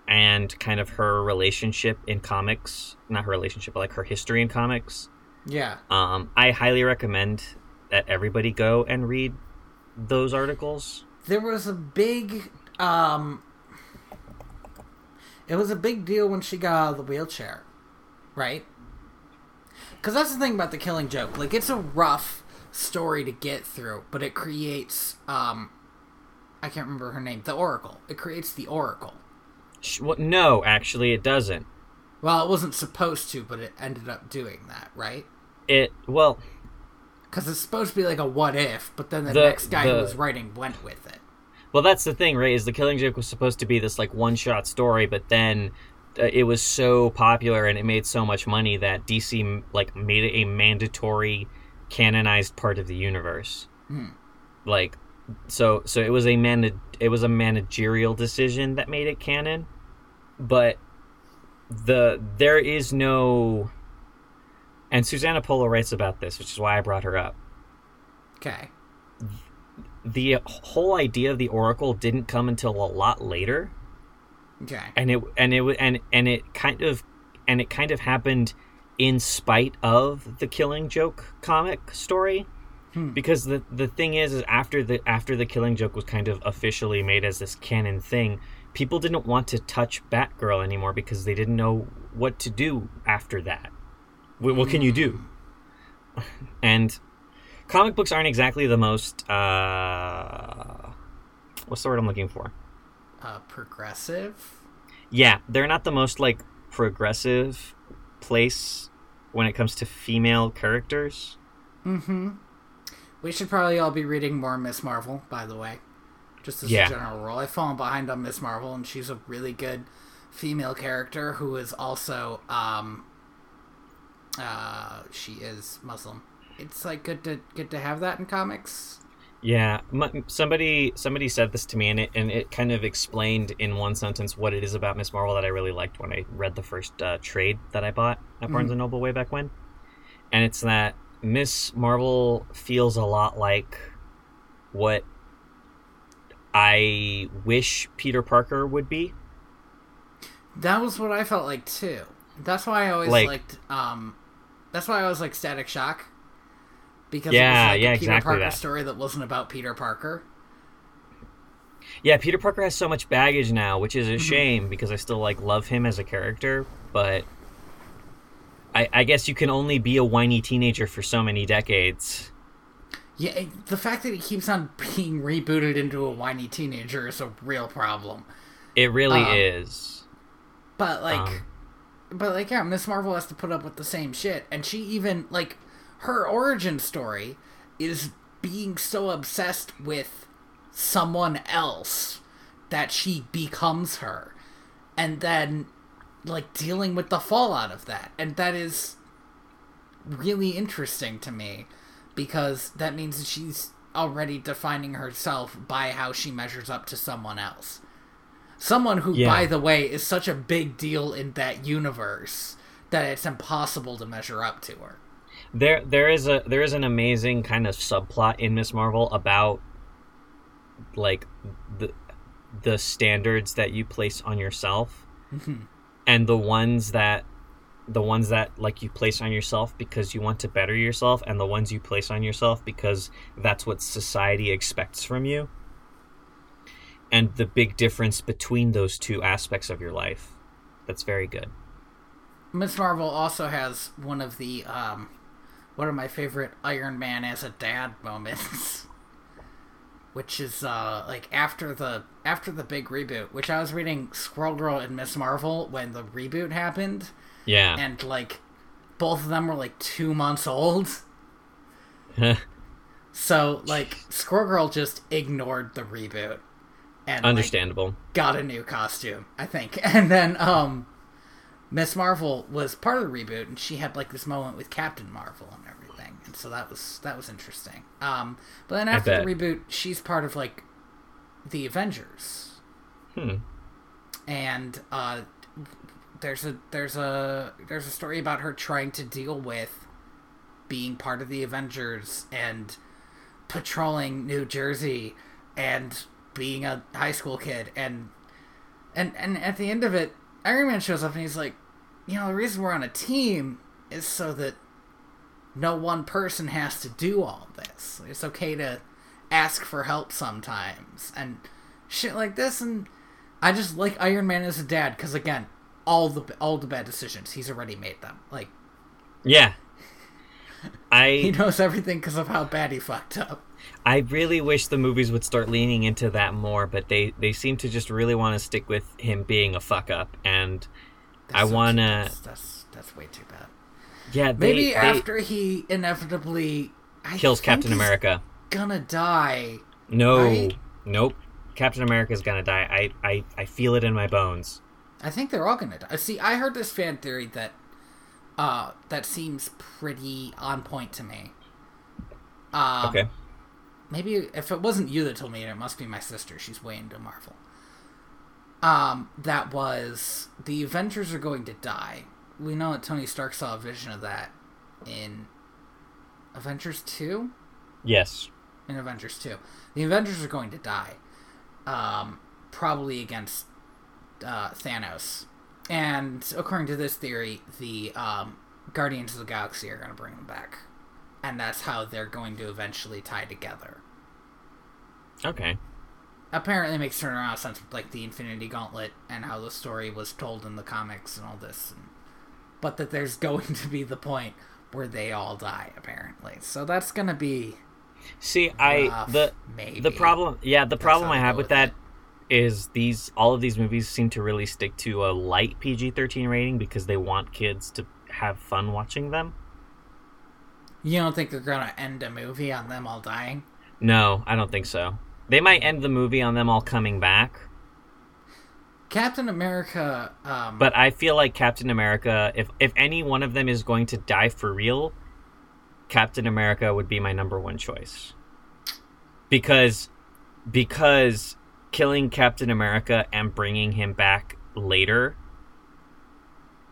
and kind of her relationship in comics. Not her relationship, but like her history in comics. Yeah, Um, I highly recommend that everybody go and read those articles. there was a big um. It was a big deal when she got out of the wheelchair, right? Because that's the thing about the Killing Joke. Like, it's a rough story to get through, but it creates um. I can't remember her name. The Oracle. It creates the Oracle. Sh- well, no, actually, it doesn't. Well, it wasn't supposed to, but it ended up doing that, right? It well, Because it's supposed to be like a what if, but then the, The- next guy who was writing went with it. Well, that's the thing, right? Is the Killing Joke was supposed to be this like one-shot story, but then uh, it was so popular and it made so much money that DC like made it a mandatory canonized part of the universe. Hmm. Like, so so it was a man it was a managerial decision that made it canon, but the there is no. And Susana Polo writes about this, which is why I brought her up Okay. the whole idea of the oracle didn't come until a lot later Okay. and it and it and and it kind of and it kind of happened in spite of the killing joke comic story Hmm. because the the thing is is after the after the killing joke was kind of officially made as this canon thing people didn't want to touch batgirl anymore because they didn't know what to do after that what, what can you do *laughs* and comic books aren't exactly the most uh what's the word i'm looking for Uh, progressive. yeah, they're not the most like progressive place when it comes to female characters. Mm-hmm. We should probably all be reading more Miss Marvel, by the way. Just as Yeah. a general rule. I've fallen behind on Miss Marvel, and she's a really good female character who is also, um, uh, she is Muslim. It's like good to good to have that in comics. Yeah, somebody somebody said this to me, and it and it kind of explained in one sentence what it is about Miss Marvel that I really liked when I read the first uh, trade that I bought at Barnes and Noble way back when, and it's that Miss Marvel feels a lot like what I wish Peter Parker would be. That was what I felt like too. That's why I always Like- liked. Um, that's why I was like Static Shock. Because Yeah, it was like yeah, a Peter exactly Parker that. story that wasn't about Peter Parker. Yeah, Peter Parker has so much baggage now, which is a shame because I still like love him as a character, but I, I guess you can only be a whiny teenager for so many decades. Yeah, it- the fact that he keeps on being rebooted into a whiny teenager is a real problem. It really Um, is. But like, Um, but like, yeah, Miss Marvel has to put up with the same shit, and she even like her origin story is being so obsessed with someone else that she becomes her, and then like dealing with the fallout of that, and that is really interesting to me because that means that she's already defining herself by how she measures up to someone else. Someone who, Yeah. by the way, is such a big deal in that universe that it's impossible to measure up to her. There there is a there is an amazing kind of subplot in Miss Marvel about like the the standards that you place on yourself mm-hmm. and the ones that the ones that like you place on yourself because you want to better yourself and the ones you place on yourself because that's what society expects from you. And the big difference between those two aspects of your life. That's very good. Miss Marvel also has one of the um, one of my favorite Iron Man as a dad moments, *laughs* which is uh, like after the after the big reboot. Which I was reading Squirrel Girl and Miss Marvel when the reboot happened, yeah and like both of them were like two months old. *laughs* So like Squirrel Girl just ignored the reboot and like, understandable got a new costume, I think. *laughs* And then um Miss Marvel was part of the reboot and she had like this moment with Captain Marvel and everything. And so that was that was interesting. Um but then after the reboot, she's part of like the Avengers. hmm And uh there's a there's a there's a story about her trying to deal with being part of the Avengers and patrolling New Jersey and being a high school kid and and and at the end of it Iron Man shows up and he's like, you know, the reason we're on a team is so that no one person has to do all this. It's okay to ask for help sometimes and shit like this and I just like Iron Man as a dad cuz again, all the all the bad decisions he's already made them. Like yeah *laughs* I he knows everything because of how bad he fucked up. I really wish the movies would start leaning into that more, but they they seem to just really want to stick with him being a fuck up, and I so- wanna That's, that's that's way too bad. Yeah, they, Maybe they- after he inevitably I kills Captain he's America. Gonna die. No, right? nope. Captain America's gonna die. I, I I feel it in my bones. I think they're all gonna die. See, I heard this fan theory that uh that seems pretty on point to me. Um, Okay. maybe if it wasn't you that told me it, it must be my sister. She's way into Marvel. Um, that was the Avengers are going to die. We know that Tony Stark saw a vision of that in Avengers two. Yes. in Avengers 2. The Avengers are going to die. Um, probably against uh, Thanos. And according to this theory, the um, Guardians of the Galaxy are going to bring them back. And that's how they're going to eventually tie together. Okay. Apparently, it makes turn around sense with like the Infinity Gauntlet and how the story was told in the comics and all this. And, but that there's *laughs* going to be the point where they all die, apparently. So that's going to be See, I the maybe. the problem. Yeah, the problem I have with that it. is these all of these movies seem to really stick to a light PG thirteen rating because they want kids to have fun watching them. You don't think they're gonna end a movie on them all dying? No, I don't think so. They might end the movie on them all coming back, Captain America, um, but I feel like Captain America, if if any one of them is going to die for real, Captain America would be my number one choice. Because because killing Captain America and bringing him back later.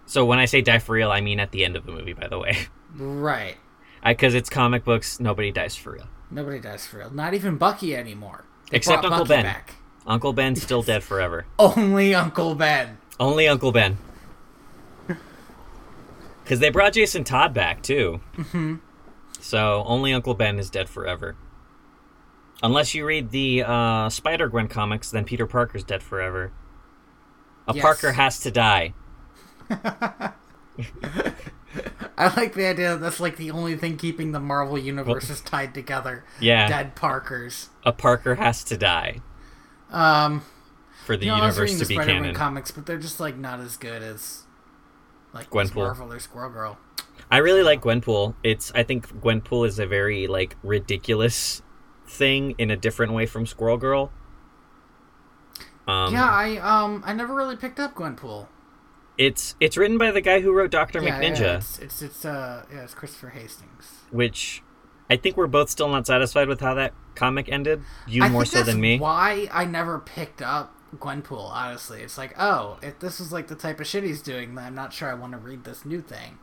So when I say die for real, I mean at the end of the movie, by the way. *laughs* right? Because it's comic books, nobody dies for real. Nobody dies for real. Not even Bucky anymore. They Except Uncle Bucky Ben. Back. Uncle Ben's still dead forever. Only Uncle Ben. Only Uncle Ben. Because they brought Jason Todd back too. Mm-hmm. So only Uncle Ben is dead forever. Unless you read the uh, Spider Gwen comics, then Peter Parker's dead forever. A Yes. Parker has to die. *laughs* I like the idea that that's like the only thing keeping the Marvel universes tied together. Yeah. Dead Parkers. A Parker has to die Um, for the you know, universe to be Spider-Man canon. comics, but they're just like not as good as like Gwenpool. Marvel or Squirrel Girl. I really like Gwenpool. It's I think Gwenpool is a very like ridiculous thing in a different way from Squirrel Girl. Um, yeah, I um I never really picked up Gwenpool. it's it's written by the guy who wrote Doctor Yeah, McNinja, yeah, it's, it's it's uh yeah it's Christopher Hastings. which I think we're both still not satisfied with how that comic ended. You I more so than me. Why I never picked up Gwenpool? Honestly, it's like oh, if this is like the type of shit he's doing, then I'm not sure I want to read this new thing.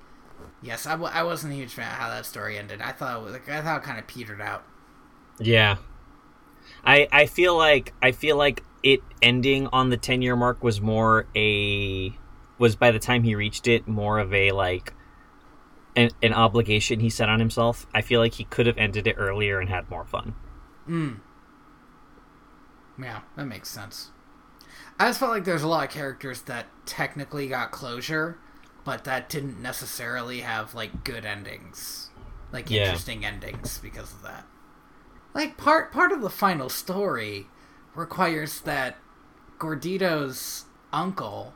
Yes, I, w- I wasn't a huge fan of how that story ended. I thought it was, like I thought it kind of petered out. Yeah. I I feel like I feel like it ending on the 10 year mark was more a was by the time he reached it more of a like an, an obligation he set on himself. I feel like he could have ended it earlier and had more fun. Hmm. Yeah, that makes sense. I just felt like there's a lot of characters that technically got closure, but that didn't necessarily have like good endings, like Yeah. interesting endings because of that. Like part part of the final story requires that Gordito's uncle,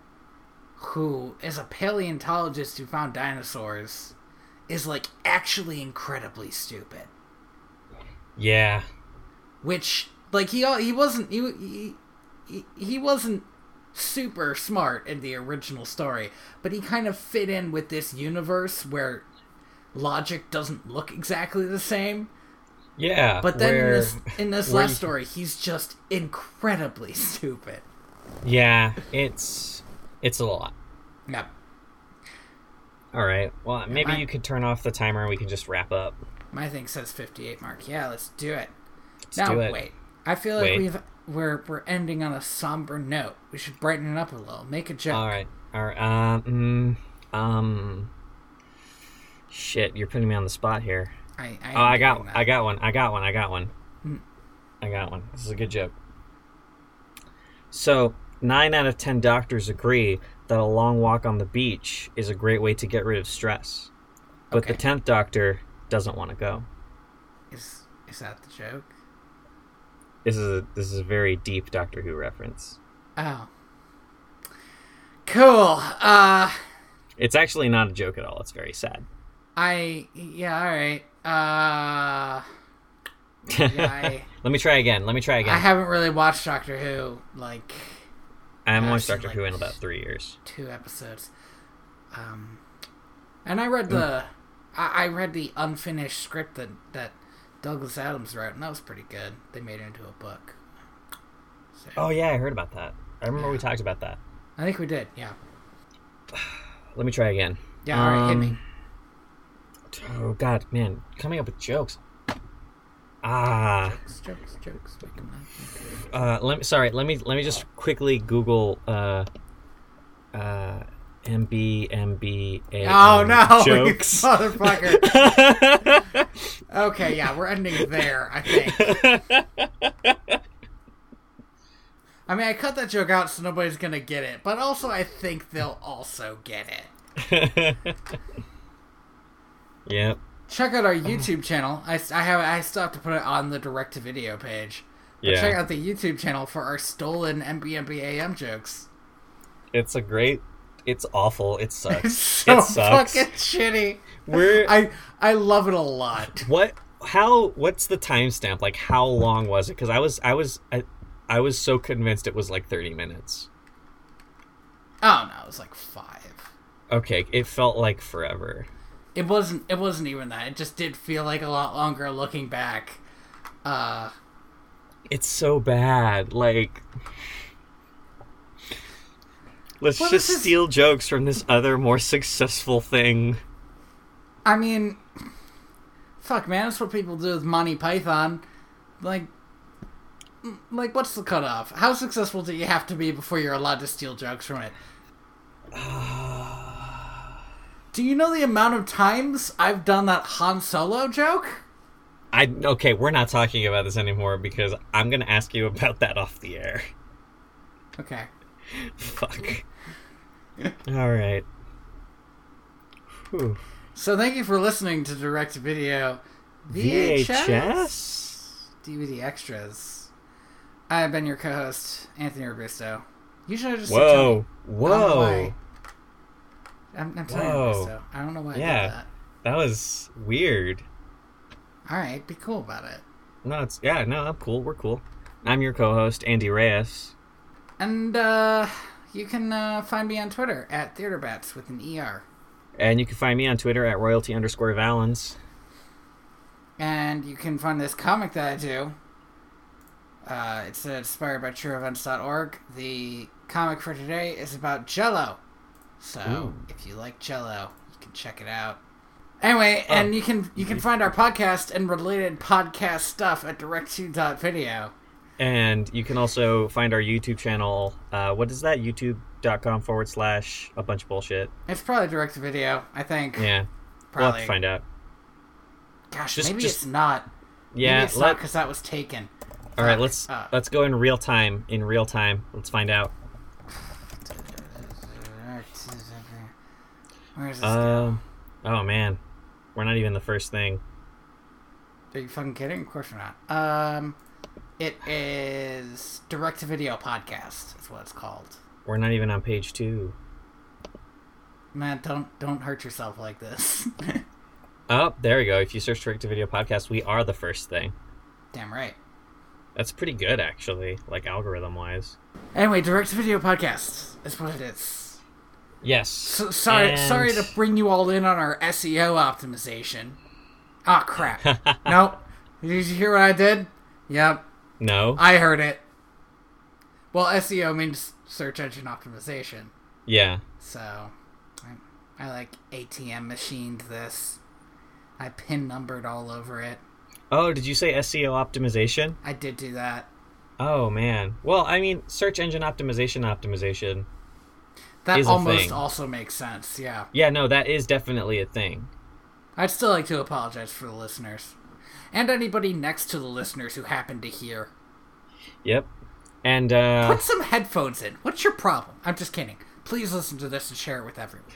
who is a paleontologist who found dinosaurs, is like actually incredibly stupid Yeah. which like he he wasn't he he, he, wasn't super smart in the original story but he kind of fit in with this universe where logic doesn't look exactly the same Yeah. but then in this in this last story he's just incredibly *laughs* stupid Yeah, it's it's a lot. yep All right. Well, maybe I- you could turn off the timer and we can just wrap up. my thing says 58 mark yeah let's do it Let's now do it. wait i feel like Wait. we've we're we're ending on a somber note we should brighten it up a little make a joke All right. All right. Um. um. Shit, you're putting me on the spot here. I, I, Oh, I got. I got one. I got one. I got one. Mm. I got one. This is a good joke. So, nine out of ten doctors agree that a long walk on the beach is a great way to get rid of stress, but the tenth doctor doesn't want to go. Is is that the joke? This is a this is a very deep Doctor Who reference. Oh. Cool. Uh It's actually not a joke at all. It's very sad. I yeah, alright. Uh *laughs* yeah, I, Let me try again. Let me try again. I haven't really watched Doctor Who like I haven't I've watched Doctor like, Who in about three years. two episodes. Um and I read the I, I read the unfinished script that that Douglas Adams wrote and that was pretty good. They made it into a book. So, Oh yeah, I heard about that. I remember we talked about that. I think we did, yeah. *sighs* Let me try again. Yeah, alright, hit me. Um, Oh god, man, coming up with jokes. Ah, Jokes, jokes, jokes. Make 'em laugh. uh, let me. Sorry, let me. Let me just quickly Google. Uh, uh, MB MB. Oh no, *laughs* you Jokes. motherfucker. *laughs* Okay, yeah, we're ending there, I think. *laughs* I mean, I cut that joke out so nobody's gonna get it, but also I think they'll also get it. yep. Check out our um, YouTube channel. I, I have I still have to put it on the direct to video page. But Yeah. check out the YouTube channel for our stolen MBMBAM jokes. It's a great. It's awful. It *laughs* sucks. It's so it sucks. It's fucking shitty. We're I I love it a lot. what? How? What's the timestamp? Like, how long was it? Because I was, I was, I, I was so convinced it was like thirty minutes. Oh no, it was like five. Okay, it felt like forever. It wasn't. It wasn't even that. It just did feel like a lot longer looking back. Uh, It's so bad. Like, let's Well, just this is- steal jokes from this other, more successful thing. I mean, fuck, man, that's what people do with Monty Python. Like, like, what's the cutoff? How successful do you have to be before you're allowed to steal jokes from it? *sighs* Do you know the amount of times I've done that Han Solo joke? I okay, we're not talking about this anymore because I'm gonna ask you about that off the air. Okay. *laughs* Fuck. All right. Whew. So thank you for listening to Direct Video VHS? DVD extras. I've been your co-host Anthony Robusto. Usually I just say Whoa. Tony. I don't Whoa. I'm, I'm Tony Whoa. Robusto. I don't know why I Yeah. did that. That was weird. All right, be cool about it. No, it's yeah, no, I'm cool. We're cool. I'm your co-host Andy Reyes. And uh, you can uh, find me on Twitter at TheaterBats with an ER. And you can find me on Twitter at royalty underscore Valens. And you can find this comic that I do. Uh, it's inspired by trueevents.org. The comic for today is about Jello. So Ooh. if you like cello, you can check it out. Anyway, Oh. and you can you can find our podcast and related podcast stuff at direct2.video. And you can also find our YouTube channel. Uh, what is that? YouTube.com forward slash a bunch of bullshit. It's probably direct to video, I think. Yeah. We'll probably. have to find out. Gosh, Just- maybe just- it's not. Yeah. maybe it's not because that was taken. all right. Let's Uh, let's go in real time. In real time. Let's find out. Where is this go? Um. Oh man, we're not even the first thing. Are you fucking kidding? Of course we're not. Um, it is direct to video podcast. Is what it's called. We're not even on page two. Man, don't don't hurt yourself like this. *laughs* Oh, there we go. If you search direct to video podcast, we are the first thing. Damn right. That's pretty good, actually, like algorithm wise. Anyway, direct to video podcast is what it is. Yes. So, sorry, And- sorry to bring you all in on our SEO optimization. Ah, crap. *laughs* nope. Did you hear what I did? Yep, No. I heard it. Well, SEO means search engine optimization. Yeah. So, I, I like ATM machined this. I pin numbered all over it. Oh, did you say SEO optimization? I did do that. Oh man. Well, I mean, search engine optimization optimization. That almost also makes sense, yeah. Yeah, no, that is definitely a thing. I'd still like to apologize for the listeners. And anybody next to the listeners who happened to hear. Yep. And uh Put some headphones in. What's your problem? I'm just kidding. Please listen to this and share it with everyone.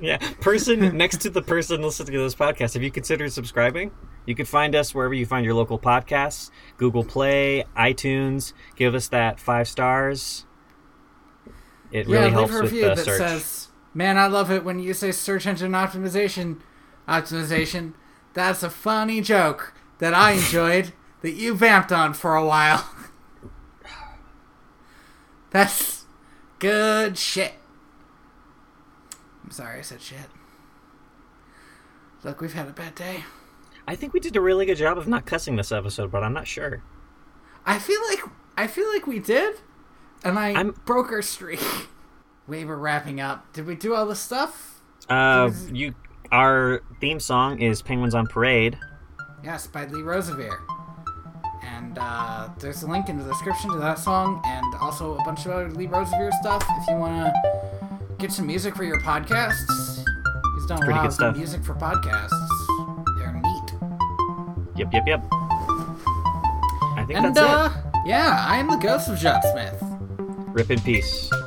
yeah, person *laughs* next to the person listening to this podcast, have you considered subscribing? You could find us wherever you find your local podcasts, Google Play, iTunes. Give us that 5 stars. It really yeah, helps leave a with review the that search. says, "Man, I love it when you say search engine optimization, optimization. That's a funny joke that I enjoyed *laughs* that you vamped on for a while. *laughs* That's good shit." I'm sorry I said shit. Look, we've had a bad day. I think we did a really good job of not cussing this episode, but I'm not sure. I feel like I feel like we did, and I I'm- broke our streak. *laughs* we were wrapping up. Did we do all the stuff? Uh, you, our theme song is "Penguins on Parade." Yes, by Lee Rosevere. And uh, there's a link in the description to that song, and also a bunch of other Lee Rosevere stuff. If you want to get some music for your podcasts, he's done a lot good of stuff. music for podcasts. They're neat. Yep, yep, yep. I think And that's uh, yeah, I am the ghost of John Smith. Rip in peace. All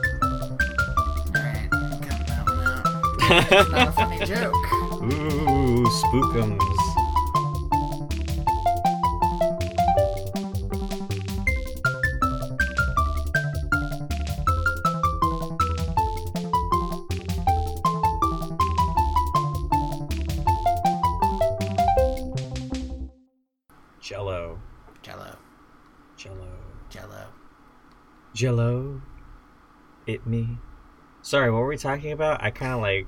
right, cut that one out. Not a funny joke. Ooh, spookums. Jello. It me. Sorry, what were we talking about? I kind of like